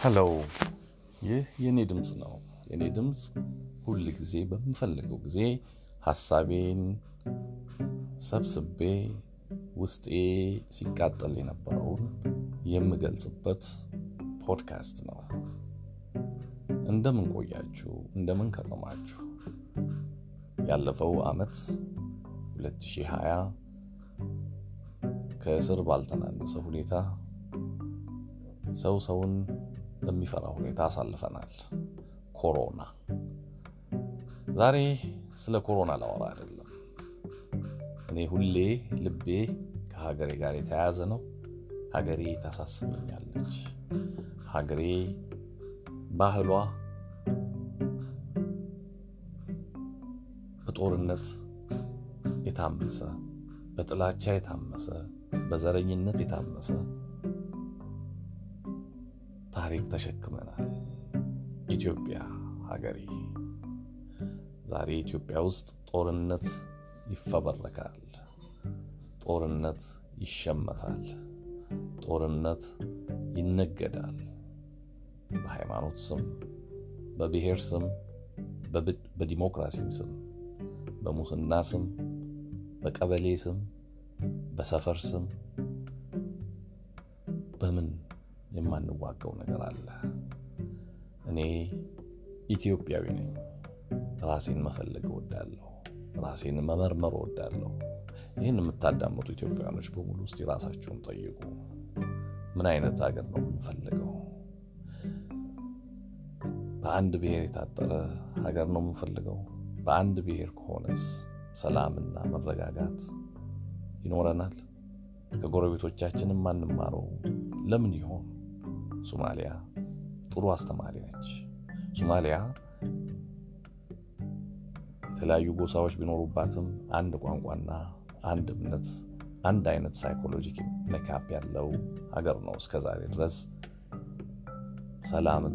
Hello ይህ የእኔ ድምፅ ነው። የእኔ ድምፅ ሁል ጊዜ በምፈልገው ጊዜ ሀሳቤን ሰብስቤ ውስጤ ሲቃጠል የነበረውን የምገልጽበት ፖድካስት ነው። እንደምን ቆያችሁ? እንደምን ከረማችሁ? ያለፈው ዓመት 2020 ከእስር ባልተናነሰ ሁኔታ ሰው ሰውን በሚፈራ ሁኔታ አሳልፈናል። ኮሮና። ዛሬ ስለ ኮሮና ላወራ አይደለም። እኔ ሁሌ ልቤ ከሀገሬ ጋር የተያያዘ ነው። ሀገሬ ታሳስበኛለች። ሀገሬ ባህሏ በጦርነት የታመሰ በጥላቻ የታመሰ በዘረኝነት የታመሰ ታሪክ ተሸክመናል። ኢትዮጵያ ሀገሬ ዛሬ ኢትዮጵያ ውስጥ ጦርነት ይፈበረካል፣ ጦርነት ይሸመታል፣ ጦርነት ይነገዳል። በሃይማኖት ስም፣ በብሔር ስም፣ በዲሞክራሲም ስም፣ በሙስና ስም፣ በቀበሌ ስም፣ በሰፈር ስም በምን የማንዋጋው ነገር አለ? እኔ ኢትዮጵያዊ ነኝ። ራሴን መፈለግ እወዳለሁ። ራሴን መመርመር እወዳለሁ። ይህን የምታዳምጡ ኢትዮጵያውያኖች በሙሉ ውስጥ የራሳችሁን ጠይቁ። ምን አይነት ሀገር ነው የምንፈልገው? በአንድ ብሔር የታጠረ ሀገር ነው የምንፈልገው? በአንድ ብሔር ከሆነስ ሰላምና መረጋጋት ይኖረናል? ከጎረቤቶቻችን የማንማረው ለምን ይሆን? ሶማሊያ ጥሩ አስተማሪ ነች። ሶማሊያ የተለያዩ ጎሳዎች ቢኖሩባትም አንድ ቋንቋና አንድ እምነት፣ አንድ አይነት psychologic makeup ያለው ሀገር ነው። እስከዛሬ ድረስ ሰላምን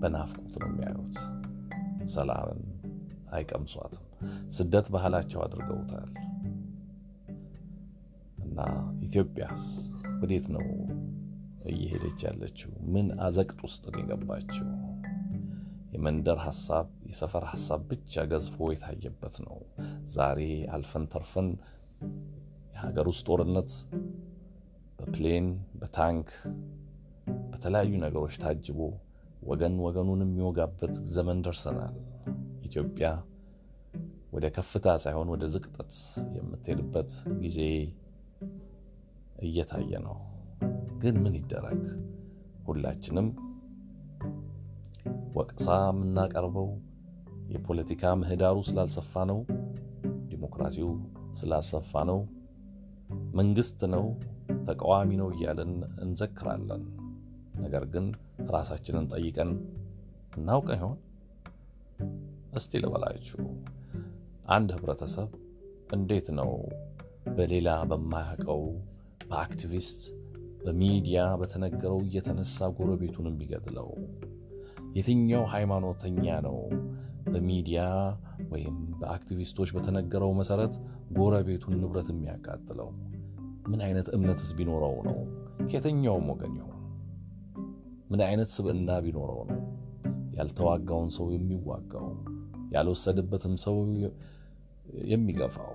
በናፍቆት ነው የሚያዩት። ሰላምን አይቀምሷትም። ስደት ባህላቸው አድርገውታል። እና ኢትዮጵያስ ወዴት ነው እየሄደች ያለችው? ምን አዘቅት ውስጥ ነው የገባችው? የመንደር ሀሳብ፣ የሰፈር ሀሳብ ብቻ ገዝፎ የታየበት ነው። ዛሬ አልፈን ተርፈን የሀገር ውስጥ ጦርነት በፕሌን በታንክ በተለያዩ ነገሮች ታጅቦ ወገን ወገኑን የሚወጋበት ዘመን ደርሰናል። ኢትዮጵያ ወደ ከፍታ ሳይሆን ወደ ዝቅጠት የምትሄድበት ጊዜ እየታየ ነው። ግን ምን ይደረግ? ሁላችንም ወቀሳ የምናቀርበው የፖለቲካ ምህዳሩ ስላልሰፋ ነው፣ ዲሞክራሲው ስላልሰፋ ነው፣ መንግስት ነው ተቃዋሚ ነው እያለን እንዘክራለን። ነገር ግን ራሳችንን ጠይቀን እናውቅ ይሆን? እስቲ ልበላችሁ፣ አንድ ህብረተሰብ እንዴት ነው በሌላ በማያውቀው በአክቲቪስት በሚዲያ በተነገረው እየተነሳ ጎረቤቱን የሚገድለው? የትኛው ሃይማኖተኛ ነው በሚዲያ ወይም በአክቲቪስቶች በተነገረው መሰረት ጎረቤቱን ንብረት የሚያቃጥለው? ምን አይነት እምነትስ ቢኖረው ነው? ከየትኛውም ወገን ይሆን ምን አይነት ስብዕና ቢኖረው ነው ያልተዋጋውን ሰው የሚዋጋው? ያልወሰደበትን ሰው የሚገፋው?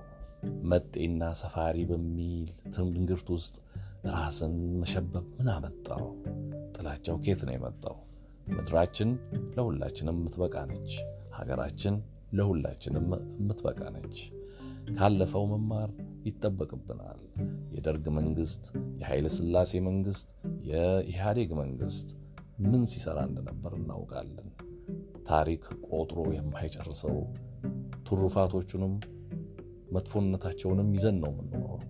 መጤና ሰፋሪ በሚል ትንግርት ውስጥ ራስን መሸበብ ምን አመጣው? ጥላቻው ኬት ነው የመጣው? ምድራችን ለሁላችንም የምትበቃ ነች። ሀገራችን ለሁላችንም የምትበቃ ነች። ካለፈው መማር ይጠበቅብናል። የደርግ መንግስት፣ የኃይለ ሥላሴ መንግስት፣ የኢህአዴግ መንግስት ምን ሲሰራ እንደነበር እናውቃለን። ታሪክ ቆጥሮ የማይጨርሰው ትሩፋቶቹንም መጥፎነታቸውንም ይዘን ነው የምንኖረው።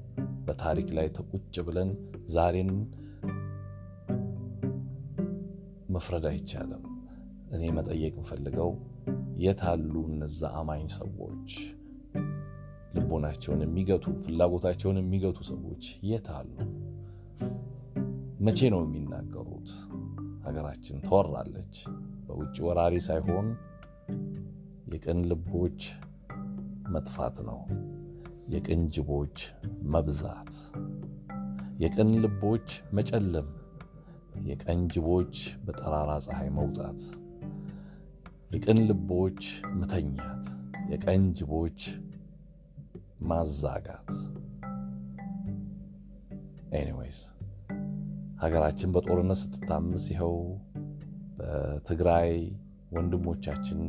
በታሪክ ላይ ተቁጭ ብለን ዛሬን መፍረድ አይቻልም። እኔ መጠየቅ የምፈልገው የት አሉ እነዛ አማኝ ሰዎች? ልቦናቸውን የሚገቱ ፍላጎታቸውን የሚገቱ ሰዎች የት አሉ? መቼ ነው የሚናገሩት? ሀገራችን ተወራለች። በውጭ ወራሪ ሳይሆን የቅን ልቦች መጥፋት ነው። የቅን ጅቦች መብዛት፣ የቅን ልቦች መጨለም የቀን ጅቦች በጠራራ ፀሐይ መውጣት፣ የቅን ልቦች መተኛት፣ የቀን ጅቦች ማዛጋት። Anyways ሀገራችን በጦርነት ስትታምስ ይኸው በትግራይ ወንድሞቻችን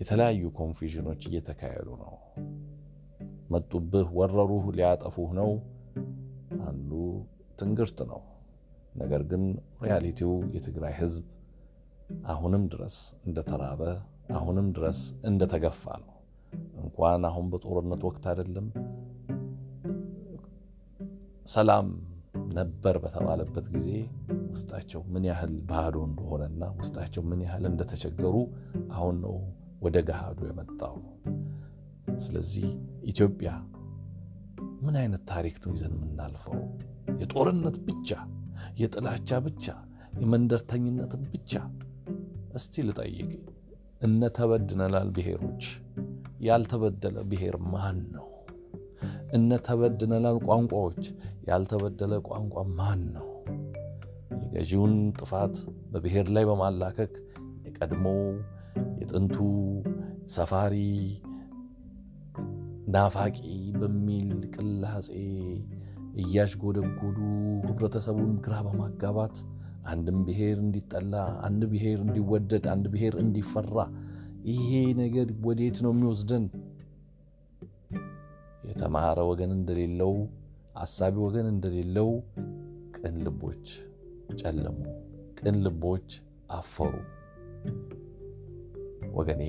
የተለያዩ confusion ኦች እየተካሄዱ ነው። መጡብህ፣ ወረሩህ፣ ሊያጠፉህ ነው። አንዱ ትንግርት ነው። ነገር ግን reality ው የትግራይ ሕዝብ አሁንም ድረስ እንደተራበ አሁንም ድረስ እንደተገፋ ነው። እንኳን አሁን በጦርነት ወቅት አይደለም ሰላም ነበር በተባለበት ጊዜ ውስጣቸው ምን ያህል ባዶ እንደሆነና ውስጣቸው ምን ያህል እንደተቸገሩ አሁን ነው ወደ ገሃዱ የመጣው። ስለዚህ ኢትዮጵያ ምን አይነት ታሪክ ነው ይዘን የምናልፈው? የጦርነት ብቻ፣ የጥላቻ ብቻ፣ የመንደርተኝነትን ብቻ? እስቲ ልጠይቅ፣ እነ ተበድነናል ብሔሮች፣ ያልተበደለ ብሔር ማን ነው? እነ ቋንቋዎች፣ ያልተበደለ ቋንቋ ማን ነው? የገዢውን ጥፋት በብሔር ላይ በማላከክ የቀድሞ የጥንቱ ሰፋሪ ናፋቂ በሚል ቅላጼ እያሽጎደጎዱ ህብረተሰቡን ግራ በማጋባት አንድም ብሔር እንዲጠላ፣ አንድ ብሔር እንዲወደድ፣ አንድ ብሔር እንዲፈራ ይሄ ነገር ወዴት ነው የሚወስደን? የተማረ ወገን እንደሌለው አሳቢ ወገን እንደሌለው ቅን ልቦች ጨለሙ፣ ቅን ልቦች አፈሩ። ወገኔ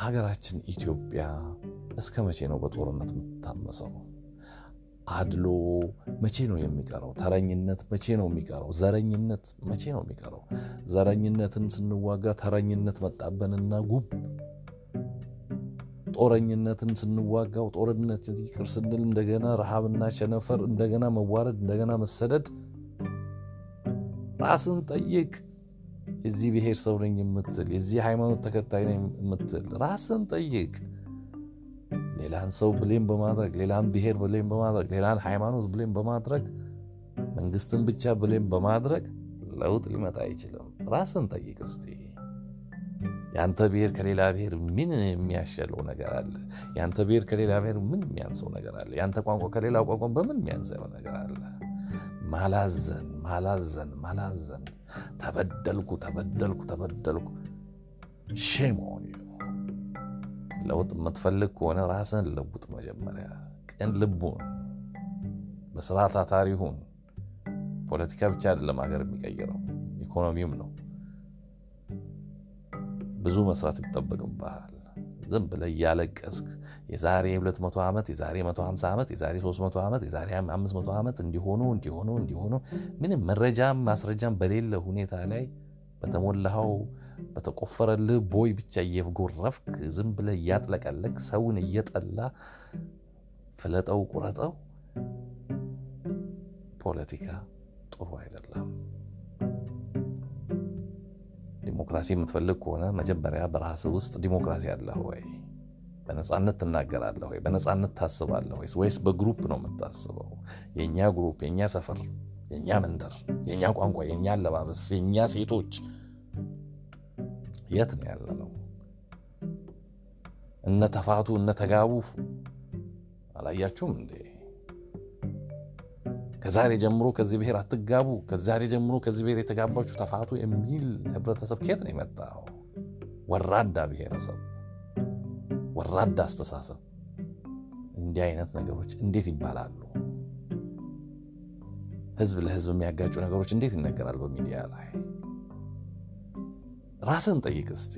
ሀገራችን ኢትዮጵያ እስከ መቼ ነው በጦርነት የምትታመሰው? አድሎ መቼ ነው የሚቀረው? ተረኝነት መቼ ነው የሚቀረው? ዘረኝነት መቼ ነው የሚቀረው? ዘረኝነትን ስንዋጋ ተረኝነት መጣበንና ጉብ ጦረኝነትን ስንዋጋው ጦርነት ይቅር ስንል እንደገና ረሃብና ቸነፈር፣ እንደገና መዋረድ፣ እንደገና መሰደድ። ራስን ጠይቅ። የዚህ ብሔር ሰው ነኝ የምትል የዚህ ሃይማኖት ተከታይ ነኝ የምትል ራስን ጠይቅ። ሌላን ሰው blame በማድረግ ሌላን ብሔር blame በማድረግ ሌላን ሃይማኖት blame በማድረግ መንግስትን ብቻ blame በማድረግ ለውጥ ሊመጣ አይችልም። ራስን ጠይቅ እስቲ። የአንተ ብሔር ከሌላ ብሔር ምን የሚያሻለው ነገር አለ? የአንተ ብሔር ከሌላ ብሔር ምን የሚያንሰው ነገር አለ? የአንተ ቋንቋ ከሌላ ቋንቋ በምን የሚያንሰው ነገር አለ? ማላዘን ማላዘን ማላዘን ተበደልኩ ተበደልኩ ተበደልኩ። ዩ። ለውጥ የምትፈልግ ከሆነ ራስን ለውጥ። መጀመሪያ ቅን ልቡን በስራ ታታሪ ፖለቲካ ብቻ አይደለም ሀገር የሚቀይረው ኢኮኖሚውም ነው። ብዙ መስራት ይጠበቅብሃል። ዝም ብለህ እያለቀስክ የዛሬ 200 ዓመት የዛሬ 150 ዓመት የዛሬ 300 ዓመት የዛሬ 500 ዓመት እንዲሆኑ እንዲሆኑ እንዲሆኑ ምንም መረጃም ማስረጃም በሌለ ሁኔታ ላይ በተሞላኸው በተቆፈረልህ ቦይ ብቻ እየጎረፍክ ዝም ብለህ እያጥለቀለቅ ሰውን እየጠላ ፍለጠው ቁረጠው። ፖለቲካ ጥሩ አይደለም። ዲሞክራሲ የምትፈልግ ከሆነ መጀመሪያ በራስህ ውስጥ ዲሞክራሲ አለህ ወይ? በነፃነት ትናገራለህ ወይ? በነፃነት ታስባለህ ወይ? ወይስ በ group ነው የምታስበው? የእኛ ግሩፕ፣ የእኛ ሰፈር፣ የእኛ መንደር፣ የእኛ ቋንቋ፣ የእኛ አለባበስ፣ የእኛ ሴቶች የት ነው ያለ ነው? እነ ተፋቱ እነ ተጋቡ አላያችሁም እንዴ? ከዛሬ ጀምሮ ከዚህ ብሔር አትጋቡ፣ ከዛሬ ጀምሮ ከዚህ ብሔር የተጋባችሁ ተፋቱ የሚል ህብረተሰብ ከየት ነው የመጣው? ወራዳ ብሔረሰብ፣ ወራዳ አስተሳሰብ። እንዲህ አይነት ነገሮች እንዴት ይባላሉ? ህዝብ ለህዝብ የሚያጋጩ ነገሮች እንዴት ይነገራል በሚዲያ ላይ? ራስን ጠይቅ እስቲ።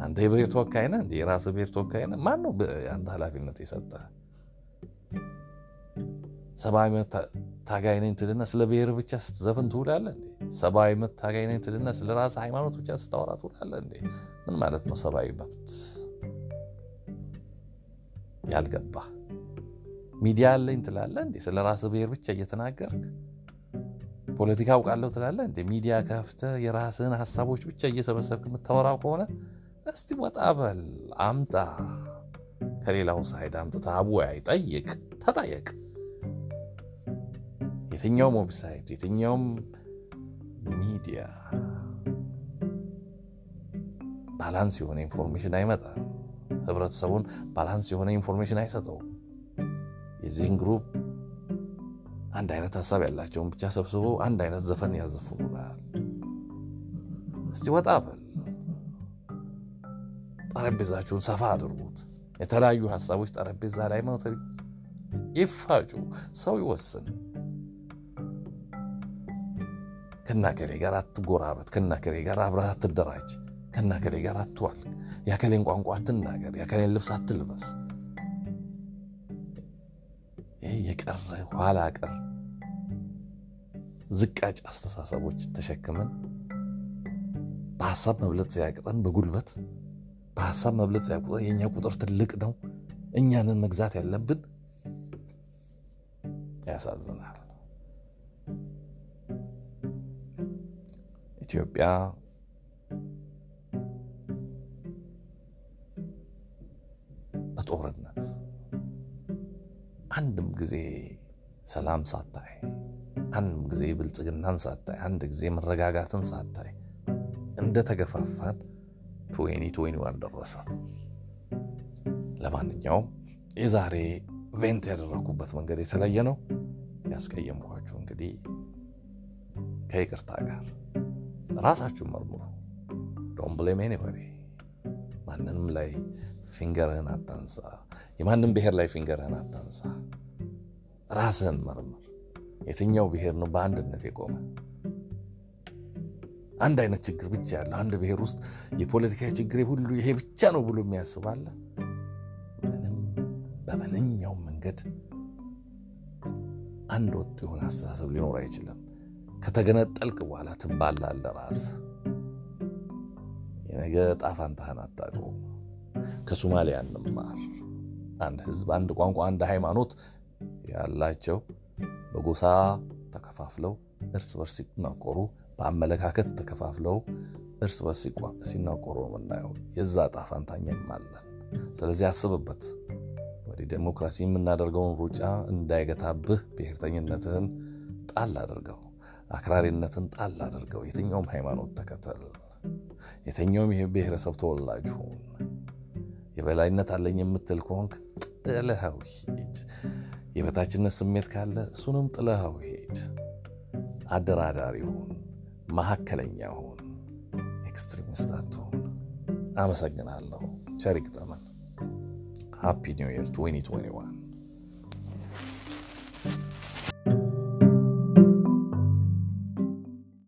አንተ የብሔር ተወካይ ነህ? ብሔር ተወካይ ነህ? ማን ነው አንተ ኃላፊነት የሰጠህ? ሰብአዊ መብት ታጋይ ነኝ ትልና ስለ ብሔር ብቻ ስትዘፍን ትውላለህ እንዴ? ሰብአዊ መብት ታጋይ ነኝ ትልና ስለ ራስ ሃይማኖት ብቻ ስታወራ ትውላለህ እንዴ? ምን ማለት ነው ሰብአዊ መብት? ያልገባ ሚዲያ አለኝ ትላለህ እንዴ? ስለ ራስ ብሔር ብቻ እየተናገርክ ፖለቲካ አውቃለሁ ትላለህ እንዴ? ሚዲያ ከፍተህ የራስህን ሀሳቦች ብቻ እየሰበሰብክ የምታወራው ከሆነ እስቲ ወጣ በል አምጣ፣ ከሌላው side አምጥተህ አወያይ፣ ጠይቅ፣ ተጠየቅ። የትኛውም website፣ የትኛውም ሚዲያ balance የሆነ information አይመጣም። ህብረተሰቡን balance የሆነ information አይሰጠውም። የዚህን group አንድ አይነት ሀሳብ ያላቸውን ብቻ ሰብስበው አንድ አይነት ዘፈን ያዘፍኑናል። እስቲ ወጣ በል፣ ጠረጴዛችሁን ሰፋ አድርጉት። የተለያዩ ሀሳቦች ጠረጴዛ ላይ መጥተው ይፋጩ፣ ሰው ይወስን። ከናከሌ ጋር አትጎራበት፣ ከናከሌ ጋር አብረህ አትደራጅ፣ ከናከሌ ጋር አትዋል፣ የአከሌን ቋንቋ አትናገር፣ የአከሌን ልብስ አትልበስ። ይህ የቀረ ኋላ ቀር ዝቃጭ አስተሳሰቦች ተሸክመን በሀሳብ መብለጥ ሲያቅጠን በጉልበት በሀሳብ መብለጥ ሲያቅጠን የእኛ ቁጥር ትልቅ ነው፣ እኛንን መግዛት ያለብን ያሳዝናል። ኢትዮጵያ በጦርነት አንድም ጊዜ ሰላም ሳታይ፣ አንድም ጊዜ ብልጽግናን ሳታይ፣ አንድ ጊዜ መረጋጋትን ሳታይ እንደተገፋፋን Twenty twenty one ደረሰ። ለማንኛውም የዛሬ vent ያደረኩበት መንገድ የተለየ ነው። ያስቀየምኳችሁ እንግዲህ ከይቅርታ ጋር ራሳችሁን መርምሩ። Don't blame anybody። ማንንም ላይ finger ህን አታንሳ። የማንም ብሔር ላይ finger ህን አታንሳ። ራስህን መርምር። የትኛው ብሔር ነው በአንድነት የቆመ? አንድ አይነት ችግር ብቻ ያለው አንድ ብሔር ውስጥ የፖለቲካ ችግር ሁሉ ይሄ ብቻ ነው ብሎ የሚያስባለ ምንም በማንኛውም መንገድ አንድ ወጥ የሆነ አስተሳሰብ ሊኖር አይችልም። ከተገነጠልቅ በኋላ ትባላለህ። ራስ የነገ ዕጣ ፈንታህን አታውቀውም። ከሶማሊያ እንማር። አንድ ህዝብ፣ አንድ ቋንቋ፣ አንድ ሃይማኖት ያላቸው በጎሳ ተከፋፍለው እርስ በርስ ሲናቆሩ፣ በአመለካከት ተከፋፍለው እርስ በርስ ሲናቆሩ የምናየው። የዛ እኛም አለን። ስለዚህ አስብበት። ወደ ዴሞክራሲ የምናደርገውን ሩጫ እንዳይገታብህ ብሔርተኝነትህን ጣል አድርገው፣ አክራሪነትን ጣል አድርገው። የትኛውም ሃይማኖት ተከተል፣ የትኛውም ብሔረሰብ ተወላጅ ሁን። የበላይነት አለኝ የምትል ከሆንክ ጥለኸው ሂድ። የበታችነት ስሜት ካለ እሱንም ጥለኸው ሂድ። አደራዳሪ ሁን፣ መካከለኛ ሁን፣ extremist አትሁን። አመሰግናለሁ። ቸር ይግጠመን። Happy New Year 2021